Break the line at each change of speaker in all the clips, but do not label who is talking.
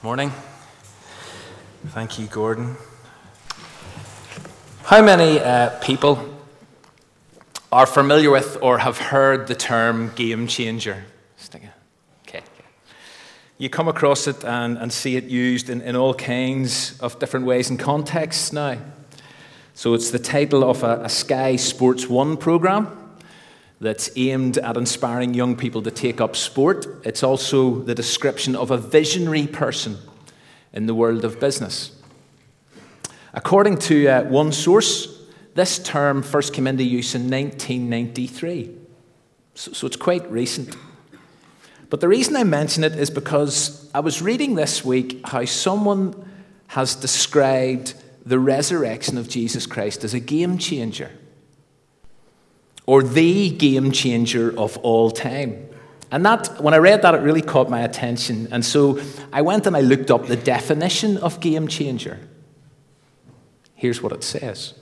Morning. Thank you, Gordon. How many uh, people are familiar with or have heard the term game changer? Okay, okay. You come across it and, and see it used in, in all kinds of different ways and contexts now. So it's the title of a, a Sky Sports One program that's aimed at inspiring young people to take up sport. It's also the description of a visionary person in the world of business. According to uh, one source, this term first came into use in 1993. So, so it's quite recent. But the reason I mention it is because I was reading this week how someone has described the resurrection of Jesus Christ as a game changer or the game changer of all time. And that, when I read that, it really caught my attention. And so I went and I looked up the definition of game changer. Here's what it says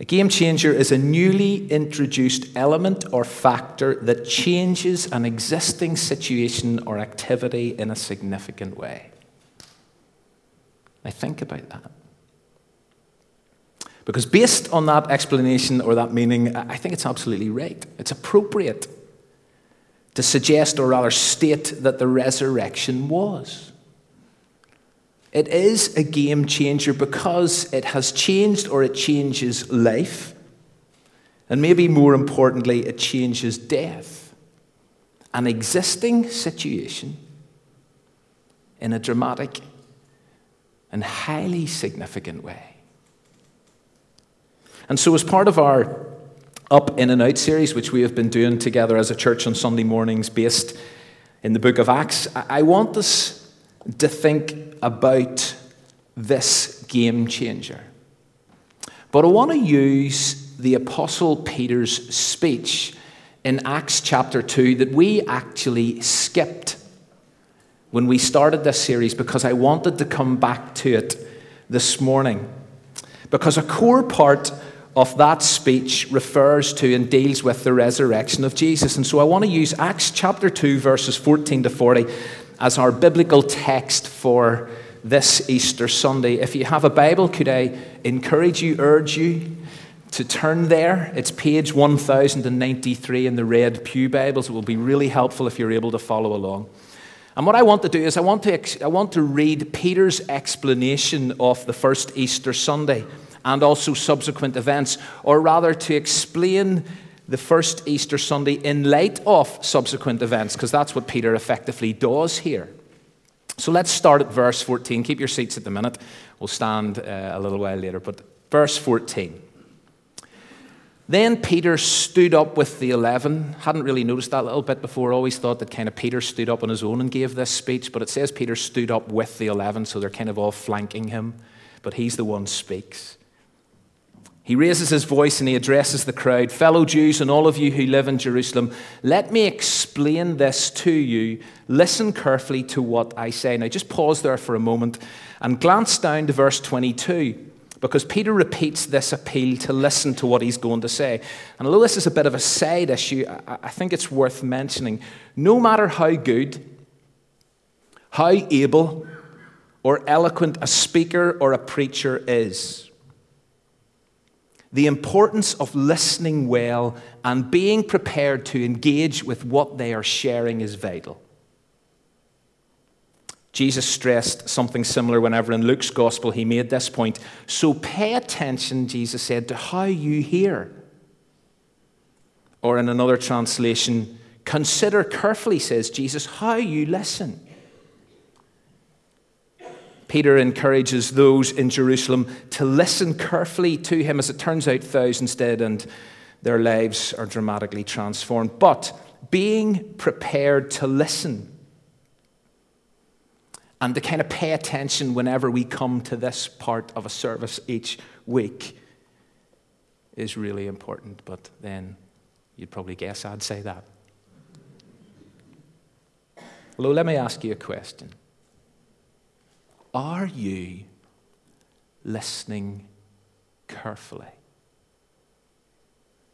A game changer is a newly introduced element or factor that changes an existing situation or activity in a significant way. Now, think about that. Because based on that explanation or that meaning, I think it's absolutely right. It's appropriate to suggest, or rather state, that the resurrection was. It is a game changer because it has changed or it changes life. And maybe more importantly, it changes death. An existing situation in a dramatic and highly significant way. And so, as part of our Up, In, and Out series, which we have been doing together as a church on Sunday mornings based in the book of Acts, I want us to think about this game changer. But I want to use the Apostle Peter's speech in Acts chapter 2 that we actually skipped when we started this series because I wanted to come back to it this morning. Because a core part of that speech refers to and deals with the resurrection of Jesus. And so I want to use Acts chapter 2, verses 14 to 40, as our biblical text for this Easter Sunday. If you have a Bible, could I encourage you, urge you to turn there? It's page 1093 in the Red Pew Bibles. It will be really helpful if you're able to follow along. And what I want to do is I want to, I want to read Peter's explanation of the first Easter Sunday and also subsequent events, or rather to explain the first Easter Sunday in light of subsequent events, because that's what Peter effectively does here. So let's start at verse 14. Keep your seats at the minute. We'll stand uh, a little while later. But verse 14. Then Peter stood up with the eleven. Hadn't really noticed that little bit before. Always thought that kind of Peter stood up on his own and gave this speech, but it says Peter stood up with the eleven, so they're kind of all flanking him. But he's the one speaks. He raises his voice and he addresses the crowd Fellow Jews and all of you who live in Jerusalem, let me explain this to you. Listen carefully to what I say. Now, just pause there for a moment and glance down to verse 22 because Peter repeats this appeal to listen to what he's going to say. And although this is a bit of a side issue, I think it's worth mentioning. No matter how good, how able, or eloquent a speaker or a preacher is, the importance of listening well and being prepared to engage with what they are sharing is vital. Jesus stressed something similar whenever in Luke's gospel he made this point. So pay attention, Jesus said, to how you hear. Or in another translation, consider carefully, says Jesus, how you listen. Peter encourages those in Jerusalem to listen carefully to him. As it turns out, thousands did, and their lives are dramatically transformed. But being prepared to listen and to kind of pay attention whenever we come to this part of a service each week is really important. But then you'd probably guess I'd say that. Well, let me ask you a question. Are you listening carefully?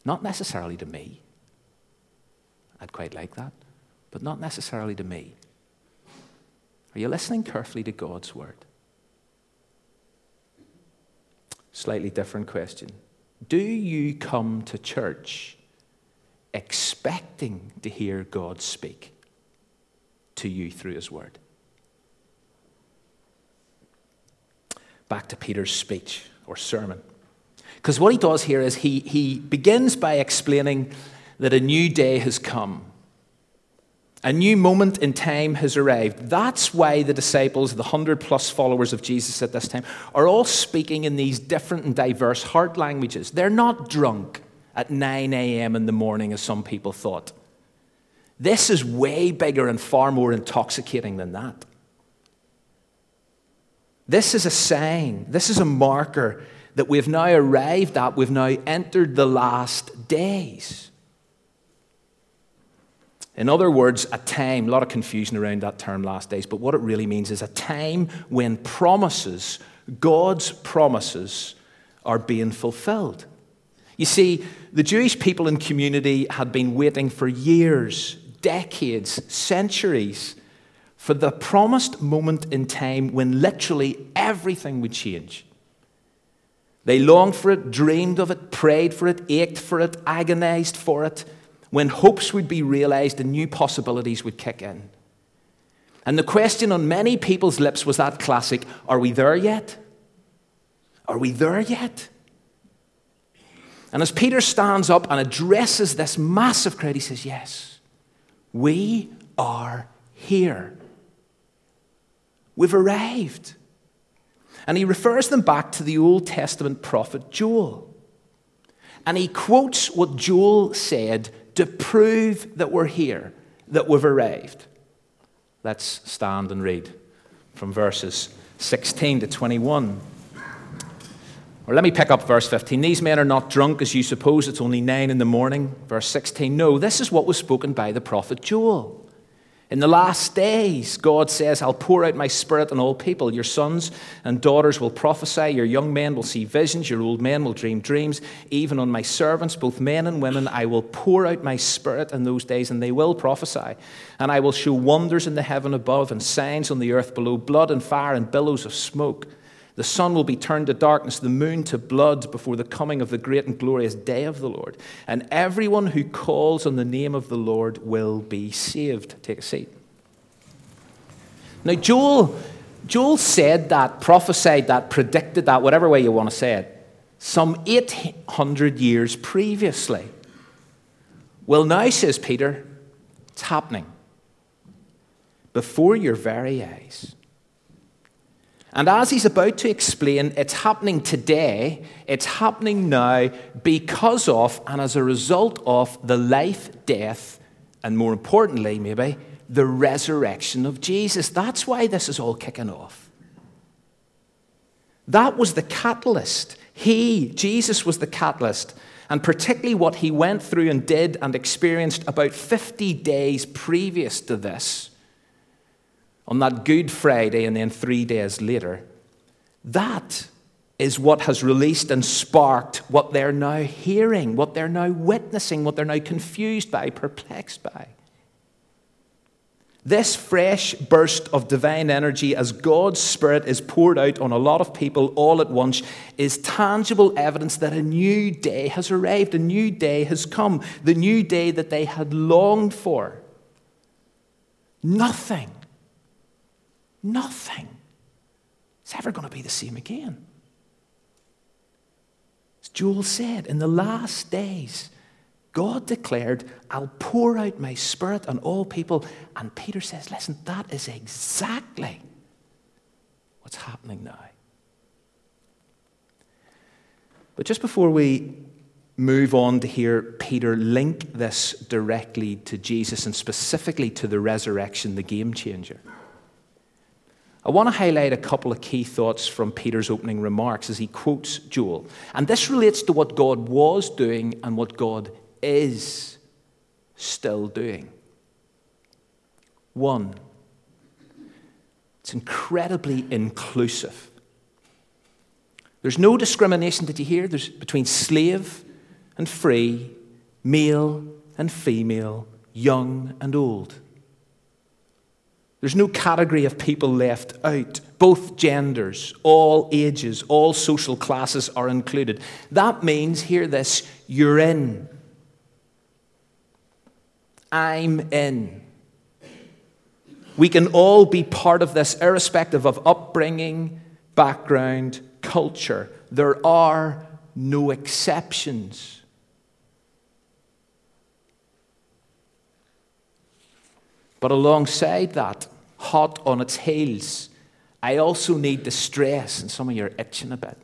Not necessarily to me. I'd quite like that, but not necessarily to me. Are you listening carefully to God's word? Slightly different question. Do you come to church expecting to hear God speak to you through his word? Back to Peter's speech or sermon. Because what he does here is he, he begins by explaining that a new day has come. A new moment in time has arrived. That's why the disciples, the hundred plus followers of Jesus at this time, are all speaking in these different and diverse heart languages. They're not drunk at 9 a.m. in the morning, as some people thought. This is way bigger and far more intoxicating than that. This is a sign, this is a marker that we've now arrived at, we've now entered the last days. In other words, a time, a lot of confusion around that term last days, but what it really means is a time when promises, God's promises, are being fulfilled. You see, the Jewish people and community had been waiting for years, decades, centuries for the promised moment in time when literally everything would change. They longed for it, dreamed of it, prayed for it, ached for it, agonized for it when hopes would be realized and new possibilities would kick in. And the question on many people's lips was that classic Are we there yet? Are we there yet? And as Peter stands up and addresses this massive crowd, he says, Yes, we are here. We've arrived. And he refers them back to the Old Testament prophet Joel. And he quotes what Joel said to prove that we're here, that we've arrived. Let's stand and read from verses 16 to 21. Or let me pick up verse 15. These men are not drunk as you suppose, it's only nine in the morning. Verse 16. No, this is what was spoken by the prophet Joel. In the last days, God says, I'll pour out my spirit on all people. Your sons and daughters will prophesy, your young men will see visions, your old men will dream dreams. Even on my servants, both men and women, I will pour out my spirit in those days, and they will prophesy. And I will show wonders in the heaven above and signs on the earth below blood and fire and billows of smoke. The sun will be turned to darkness, the moon to blood before the coming of the great and glorious day of the Lord. And everyone who calls on the name of the Lord will be saved. Take a seat. Now, Joel, Joel said that, prophesied that, predicted that, whatever way you want to say it, some 800 years previously. Well, now, says Peter, it's happening before your very eyes. And as he's about to explain, it's happening today, it's happening now because of and as a result of the life, death, and more importantly, maybe, the resurrection of Jesus. That's why this is all kicking off. That was the catalyst. He, Jesus, was the catalyst. And particularly what he went through and did and experienced about 50 days previous to this on that Good Friday and then three days later, that is what has released and sparked what they're now hearing, what they're now witnessing, what they're now confused by, perplexed by. This fresh burst of divine energy, as God's Spirit is poured out on a lot of people all at once, is tangible evidence that a new day has arrived, a new day has come, the new day that they had longed for. Nothing Nothing is ever going to be the same again. As Joel said, in the last days, God declared, I'll pour out my spirit on all people. And Peter says, listen, that is exactly what's happening now. But just before we move on to hear Peter link this directly to Jesus and specifically to the resurrection, the game changer. I want to highlight a couple of key thoughts from Peter's opening remarks as he quotes Joel. And this relates to what God was doing and what God is still doing. One, it's incredibly inclusive. There's no discrimination, did you hear? There's between slave and free, male and female, young and old. There's no category of people left out. Both genders, all ages, all social classes are included. That means, hear this, you're in. I'm in. We can all be part of this, irrespective of upbringing, background, culture. There are no exceptions. But alongside that, hot on its heels, I also need the stress, and some of you are itching a bit.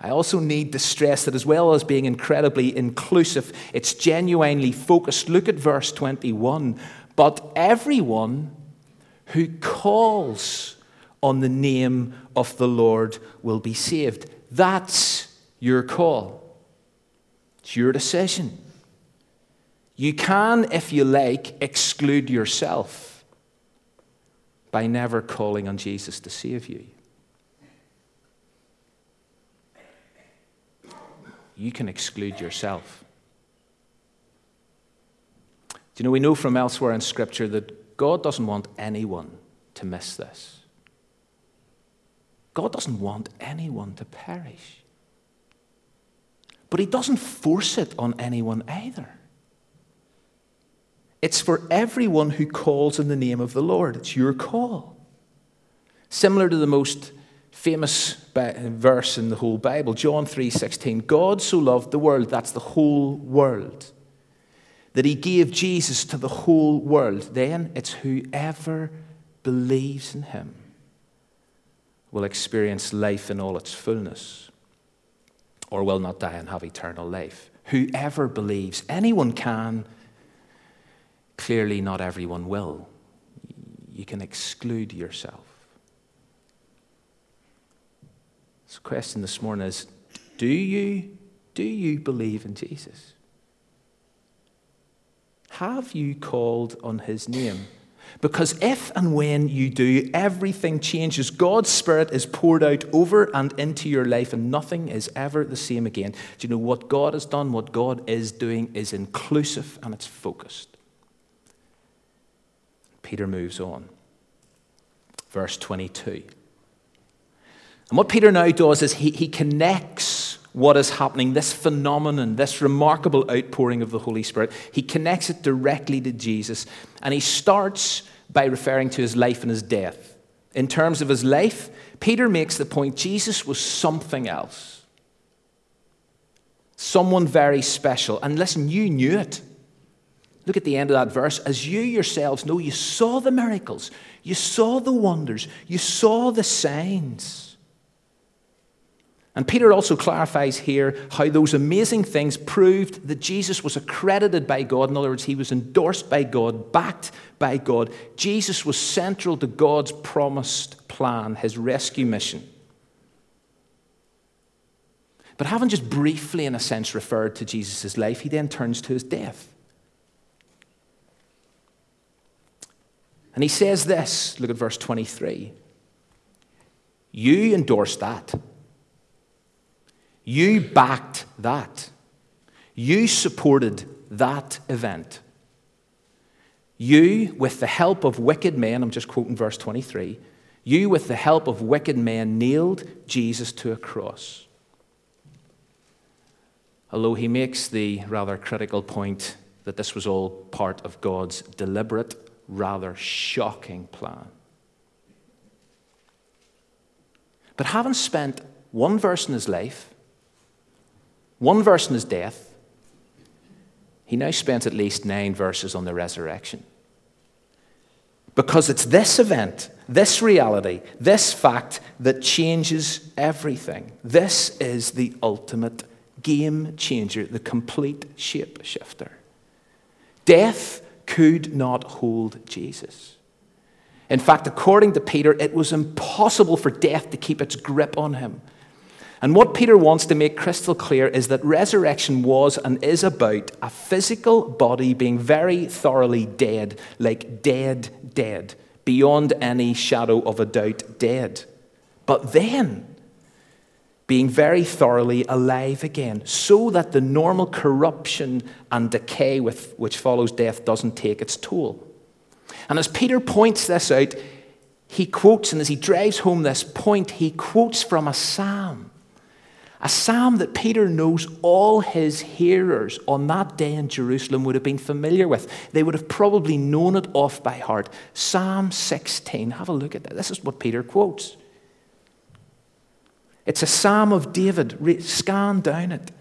I also need the stress that, as well as being incredibly inclusive, it's genuinely focused. Look at verse 21. But everyone who calls on the name of the Lord will be saved. That's your call. It's your decision. You can, if you like, exclude yourself by never calling on Jesus to save you. You can exclude yourself. Do you know, we know from elsewhere in Scripture that God doesn't want anyone to miss this. God doesn't want anyone to perish. But He doesn't force it on anyone either. It's for everyone who calls in the name of the Lord. It's your call. Similar to the most famous verse in the whole Bible, John 3:16, God so loved the world, that's the whole world, that he gave Jesus to the whole world. Then it's whoever believes in him will experience life in all its fullness or will not die and have eternal life. Whoever believes, anyone can Clearly, not everyone will. You can exclude yourself. So, the question this morning is do you, do you believe in Jesus? Have you called on his name? Because if and when you do, everything changes. God's Spirit is poured out over and into your life, and nothing is ever the same again. Do you know what God has done, what God is doing is inclusive and it's focused. Peter moves on. Verse 22. And what Peter now does is he, he connects what is happening, this phenomenon, this remarkable outpouring of the Holy Spirit, he connects it directly to Jesus. And he starts by referring to his life and his death. In terms of his life, Peter makes the point Jesus was something else, someone very special. And listen, you knew it. Look at the end of that verse. As you yourselves know, you saw the miracles, you saw the wonders, you saw the signs. And Peter also clarifies here how those amazing things proved that Jesus was accredited by God. In other words, he was endorsed by God, backed by God. Jesus was central to God's promised plan, his rescue mission. But having just briefly, in a sense, referred to Jesus' life, he then turns to his death. And he says this look at verse 23. You endorsed that. You backed that. You supported that event. You, with the help of wicked men, I'm just quoting verse 23, you, with the help of wicked men, nailed Jesus to a cross. Although he makes the rather critical point that this was all part of God's deliberate rather shocking plan. But having spent one verse in his life, one verse in his death, he now spends at least nine verses on the resurrection. Because it's this event, this reality, this fact that changes everything. This is the ultimate game changer, the complete shape shifter. Death could not hold Jesus. In fact, according to Peter, it was impossible for death to keep its grip on him. And what Peter wants to make crystal clear is that resurrection was and is about a physical body being very thoroughly dead, like dead, dead, beyond any shadow of a doubt, dead. But then, being very thoroughly alive again, so that the normal corruption and decay with, which follows death doesn't take its toll. And as Peter points this out, he quotes, and as he drives home this point, he quotes from a psalm. A psalm that Peter knows all his hearers on that day in Jerusalem would have been familiar with. They would have probably known it off by heart. Psalm 16. Have a look at that. This is what Peter quotes. It's a psalm of David. Scan down it.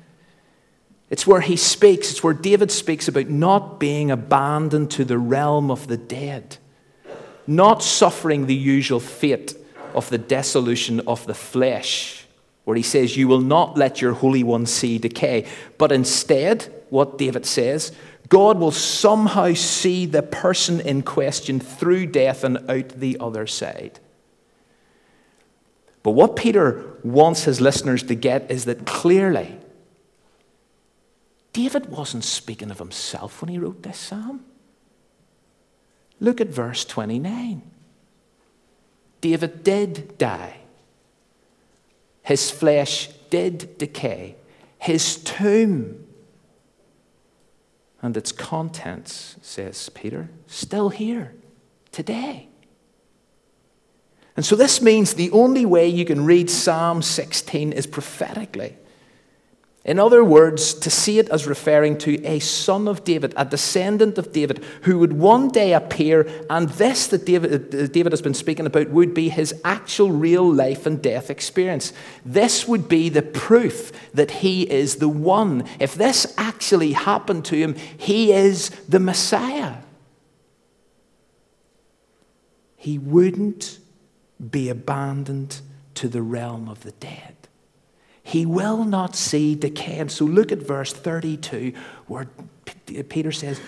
It's where he speaks, it's where David speaks about not being abandoned to the realm of the dead, not suffering the usual fate of the dissolution of the flesh, where he says, You will not let your Holy One see decay. But instead, what David says, God will somehow see the person in question through death and out the other side. But what Peter wants his listeners to get is that clearly, David wasn't speaking of himself when he wrote this psalm. Look at verse 29. David did die. His flesh did decay. His tomb and its contents, says Peter, still here today. And so this means the only way you can read Psalm 16 is prophetically. In other words, to see it as referring to a son of David, a descendant of David, who would one day appear, and this that David, uh, David has been speaking about would be his actual real life and death experience. This would be the proof that he is the one. If this actually happened to him, he is the Messiah. He wouldn't be abandoned to the realm of the dead. He will not see decay. And so look at verse 32, where Peter says,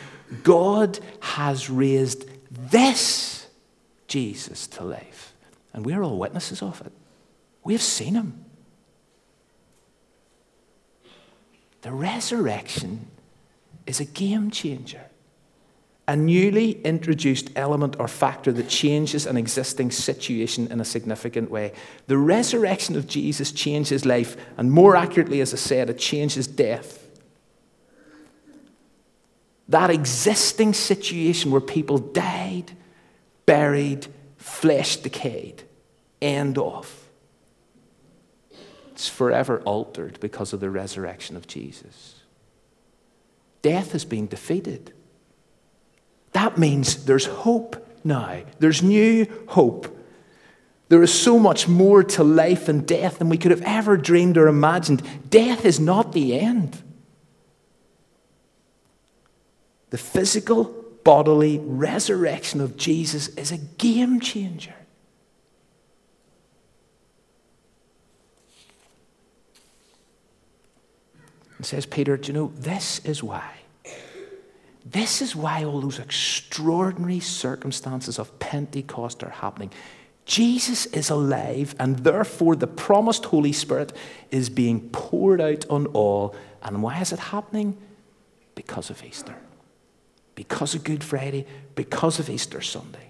God has raised this Jesus to life. And we're all witnesses of it. We have seen him. The resurrection is a game changer a newly introduced element or factor that changes an existing situation in a significant way. The resurrection of Jesus changes life, and more accurately, as I said, it changes death. That existing situation where people died, buried, flesh decayed, end off. It's forever altered because of the resurrection of Jesus. Death has been defeated. That means there's hope now. There's new hope. There is so much more to life and death than we could have ever dreamed or imagined. Death is not the end. The physical, bodily resurrection of Jesus is a game changer. And says Peter, do you know, this is why this is why all those extraordinary circumstances of Pentecost are happening. Jesus is alive, and therefore the promised Holy Spirit is being poured out on all. And why is it happening? Because of Easter, because of Good Friday, because of Easter Sunday.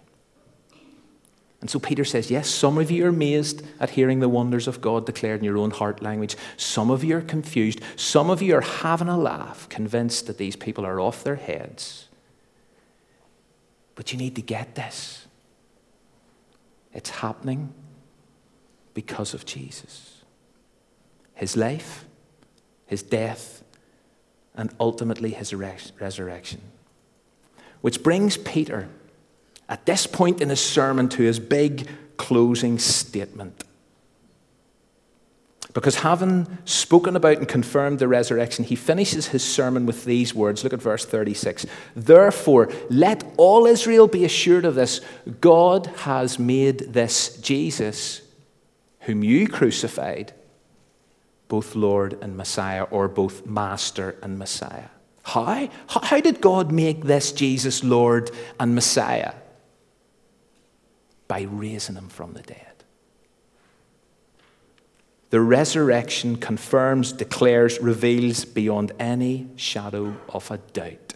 And so Peter says, Yes, some of you are amazed at hearing the wonders of God declared in your own heart language. Some of you are confused. Some of you are having a laugh, convinced that these people are off their heads. But you need to get this. It's happening because of Jesus. His life, his death, and ultimately his resurrection. Which brings Peter at this point in his sermon to his big closing statement. Because having spoken about and confirmed the resurrection, he finishes his sermon with these words. Look at verse 36. Therefore, let all Israel be assured of this God has made this Jesus, whom you crucified, both Lord and Messiah, or both Master and Messiah. How? How did God make this Jesus Lord and Messiah? By raising him from the dead. The resurrection confirms, declares, reveals beyond any shadow of a doubt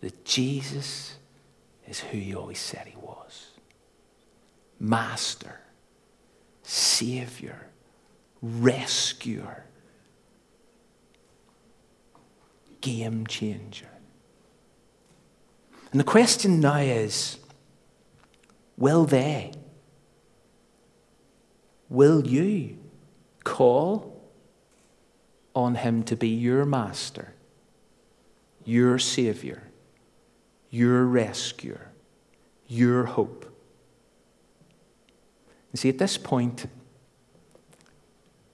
that Jesus is who he always said he was Master, Savior, Rescuer, Game Changer. And the question now is will they? Will you call on him to be your master, your savior, your rescuer, your hope? You see, at this point,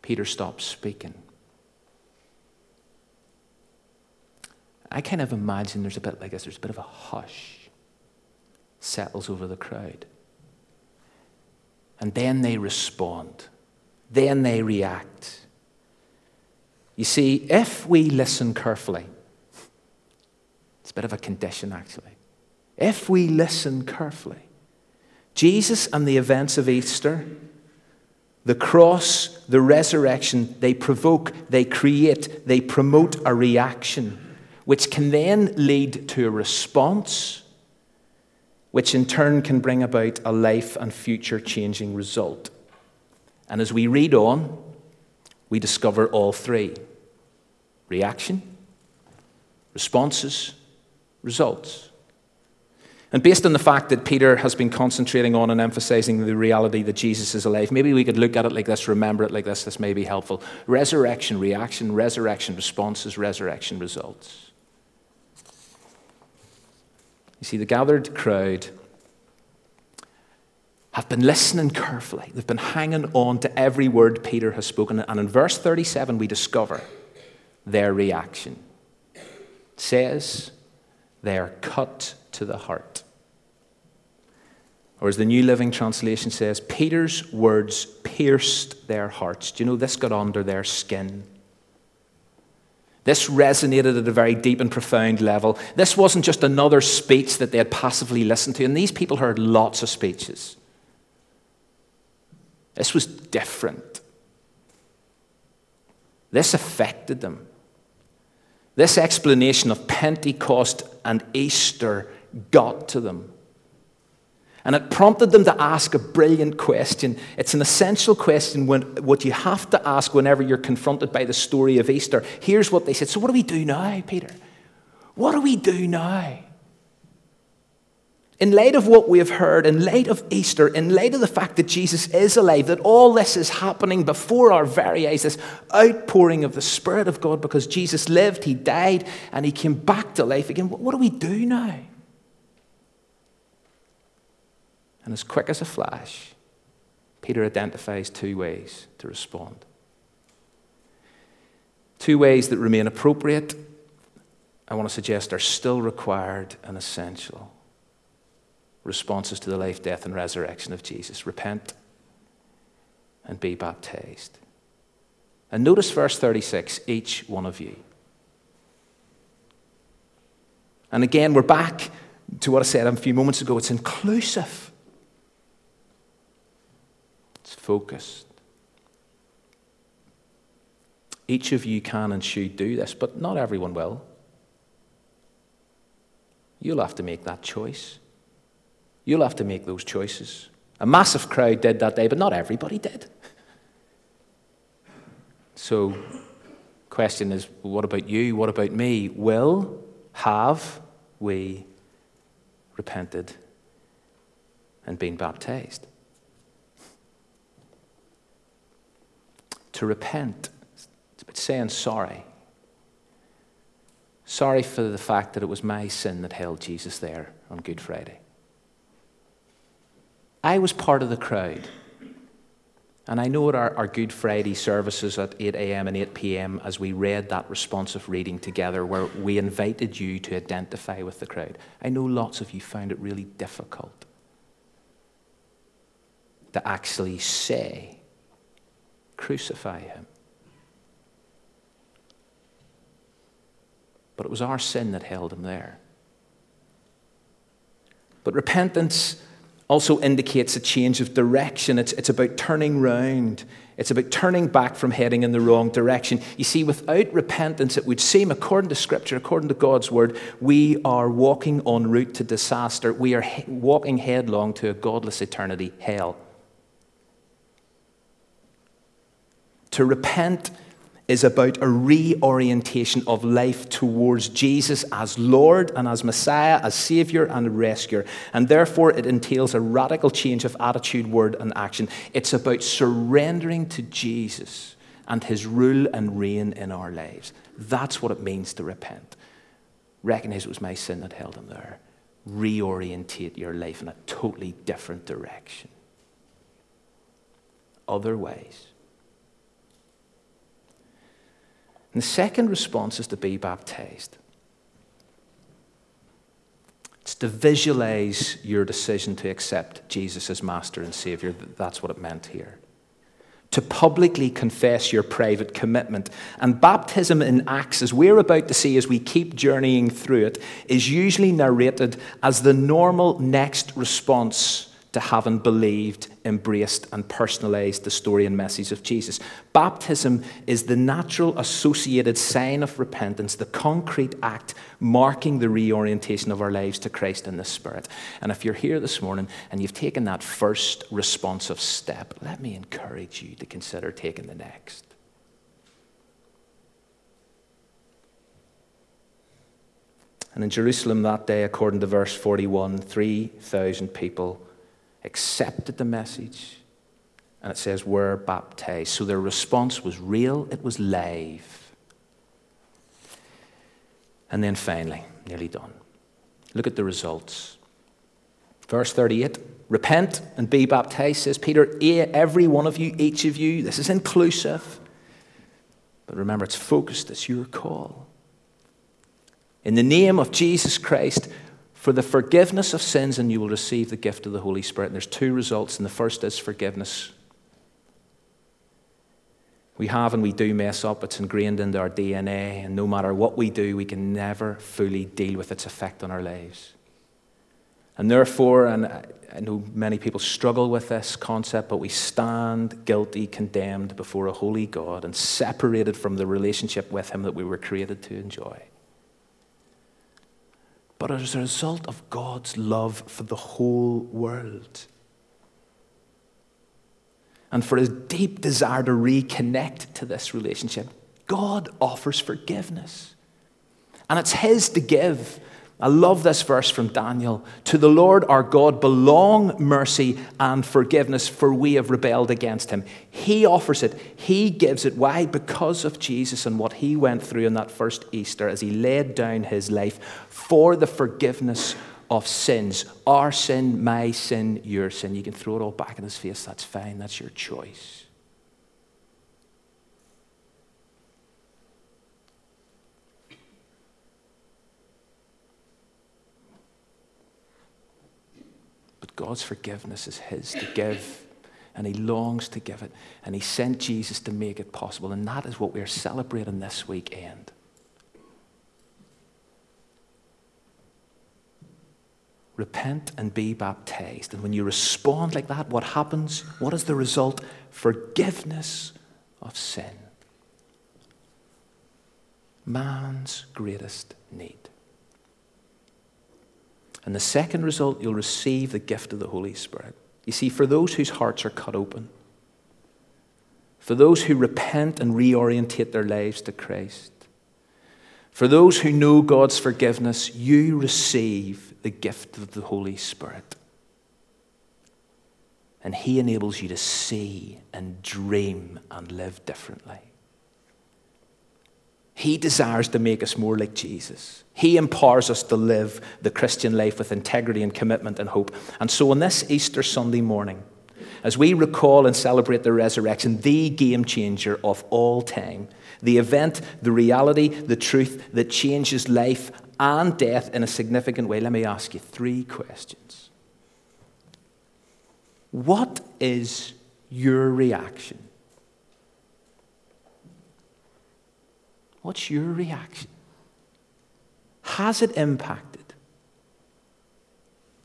Peter stops speaking. I kind of imagine there's a bit like this, there's a bit of a hush settles over the crowd. And then they respond. Then they react. You see, if we listen carefully, it's a bit of a condition actually. If we listen carefully, Jesus and the events of Easter, the cross, the resurrection, they provoke, they create, they promote a reaction which can then lead to a response, which in turn can bring about a life and future changing result. And as we read on, we discover all three reaction, responses, results. And based on the fact that Peter has been concentrating on and emphasizing the reality that Jesus is alive, maybe we could look at it like this, remember it like this, this may be helpful. Resurrection, reaction, resurrection, responses, resurrection, results. You see, the gathered crowd have been listening carefully. They've been hanging on to every word Peter has spoken. And in verse 37, we discover their reaction. It says, they are cut to the heart. Or as the New Living Translation says, Peter's words pierced their hearts. Do you know this got under their skin? This resonated at a very deep and profound level. This wasn't just another speech that they had passively listened to, and these people heard lots of speeches. This was different. This affected them. This explanation of Pentecost and Easter got to them. And it prompted them to ask a brilliant question. It's an essential question, when, what you have to ask whenever you're confronted by the story of Easter. Here's what they said So, what do we do now, Peter? What do we do now? In light of what we have heard, in light of Easter, in light of the fact that Jesus is alive, that all this is happening before our very eyes, this outpouring of the Spirit of God because Jesus lived, He died, and He came back to life again, what do we do now? And as quick as a flash, Peter identifies two ways to respond. Two ways that remain appropriate, I want to suggest are still required and essential responses to the life, death, and resurrection of Jesus repent and be baptized. And notice verse 36 each one of you. And again, we're back to what I said a few moments ago it's inclusive focused. Each of you can and should do this, but not everyone will. You'll have to make that choice. You'll have to make those choices. A massive crowd did that day, but not everybody did. So, question is what about you? What about me? Will, have we repented and been baptized? To repent. but saying sorry. Sorry for the fact that it was my sin that held Jesus there on Good Friday. I was part of the crowd. And I know at our, our Good Friday services at 8 a.m. and 8 p.m., as we read that responsive reading together, where we invited you to identify with the crowd, I know lots of you found it really difficult to actually say, Crucify him. But it was our sin that held him there. But repentance also indicates a change of direction. It's, it's about turning round. It's about turning back from heading in the wrong direction. You see, without repentance, it would seem, according to Scripture, according to God's Word, we are walking en route to disaster. We are he- walking headlong to a godless eternity, hell. To repent is about a reorientation of life towards Jesus as Lord and as Messiah, as Savior and Rescuer. And therefore, it entails a radical change of attitude, word, and action. It's about surrendering to Jesus and His rule and reign in our lives. That's what it means to repent. Recognize it was my sin that held Him there. Reorientate your life in a totally different direction. Otherwise, And the second response is to be baptized. It's to visualize your decision to accept Jesus as Master and Savior. That's what it meant here. To publicly confess your private commitment. And baptism in Acts, as we're about to see as we keep journeying through it, is usually narrated as the normal next response to having believed, embraced, and personalized the story and message of Jesus. Baptism is the natural associated sign of repentance, the concrete act marking the reorientation of our lives to Christ in the Spirit. And if you're here this morning and you've taken that first responsive step, let me encourage you to consider taking the next. And in Jerusalem that day, according to verse 41, 3,000 people accepted the message, and it says, were baptized. So their response was real, it was live. And then finally, nearly done. Look at the results. Verse 38 Repent and be baptized, says Peter. Every one of you, each of you. This is inclusive. But remember, it's focused, it's your call. In the name of Jesus Christ, for the forgiveness of sins, and you will receive the gift of the Holy Spirit. And there's two results, and the first is forgiveness. We have and we do mess up, it's ingrained into our DNA, and no matter what we do, we can never fully deal with its effect on our lives. And therefore, and I know many people struggle with this concept, but we stand guilty, condemned before a holy God, and separated from the relationship with Him that we were created to enjoy but as a result of God's love for the whole world. And for his deep desire to reconnect to this relationship, God offers forgiveness. And it's his to give. I love this verse from Daniel. To the Lord our God belong mercy and forgiveness, for we have rebelled against him. He offers it, he gives it. Why? Because of Jesus and what he went through on that first Easter as he laid down his life for the forgiveness of sins. Our sin, my sin, your sin. You can throw it all back in his face. That's fine, that's your choice. God's forgiveness is His to give, and He longs to give it. And He sent Jesus to make it possible. And that is what we're celebrating this weekend. Repent and be baptized. And when you respond like that, what happens? What is the result? Forgiveness of sin. Man's greatest need. And the second result, you'll receive the gift of the Holy Spirit. You see, for those whose hearts are cut open, for those who repent and reorientate their lives to Christ, for those who know God's forgiveness, you receive the gift of the Holy Spirit. And He enables you to see and dream and live differently. He desires to make us more like Jesus. He empowers us to live the Christian life with integrity and commitment and hope. And so, on this Easter Sunday morning, as we recall and celebrate the resurrection, the game changer of all time, the event, the reality, the truth that changes life and death in a significant way, let me ask you three questions. What is your reaction What's your reaction? Has it impacted?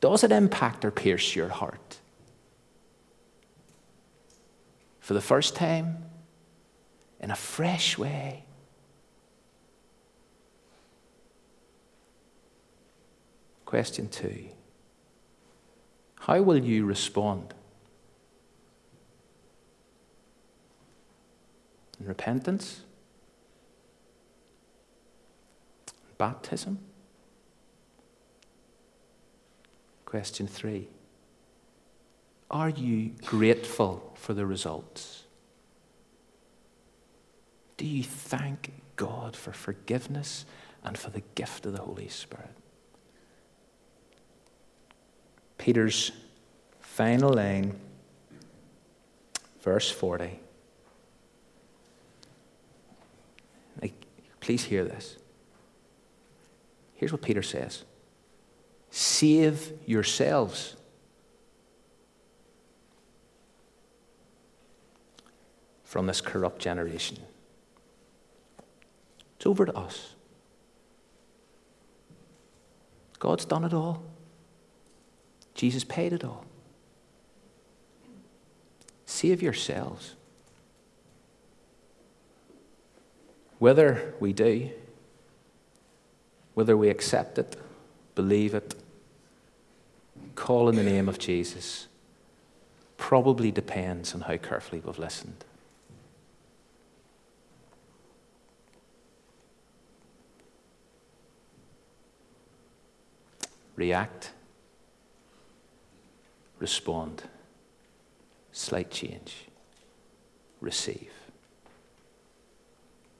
Does it impact or pierce your heart? For the first time, in a fresh way. Question two How will you respond? In repentance? Baptism? Question three Are you grateful for the results? Do you thank God for forgiveness and for the gift of the Holy Spirit? Peter's final line, verse 40. please hear this. Here's what Peter says Save yourselves. From this corrupt generation. It's over to us. God's done it all. Jesus paid it all. Save yourselves. Whether we do, whether we accept it, believe it, call in the name of Jesus, probably depends on how carefully we've listened. React, respond, slight change, receive.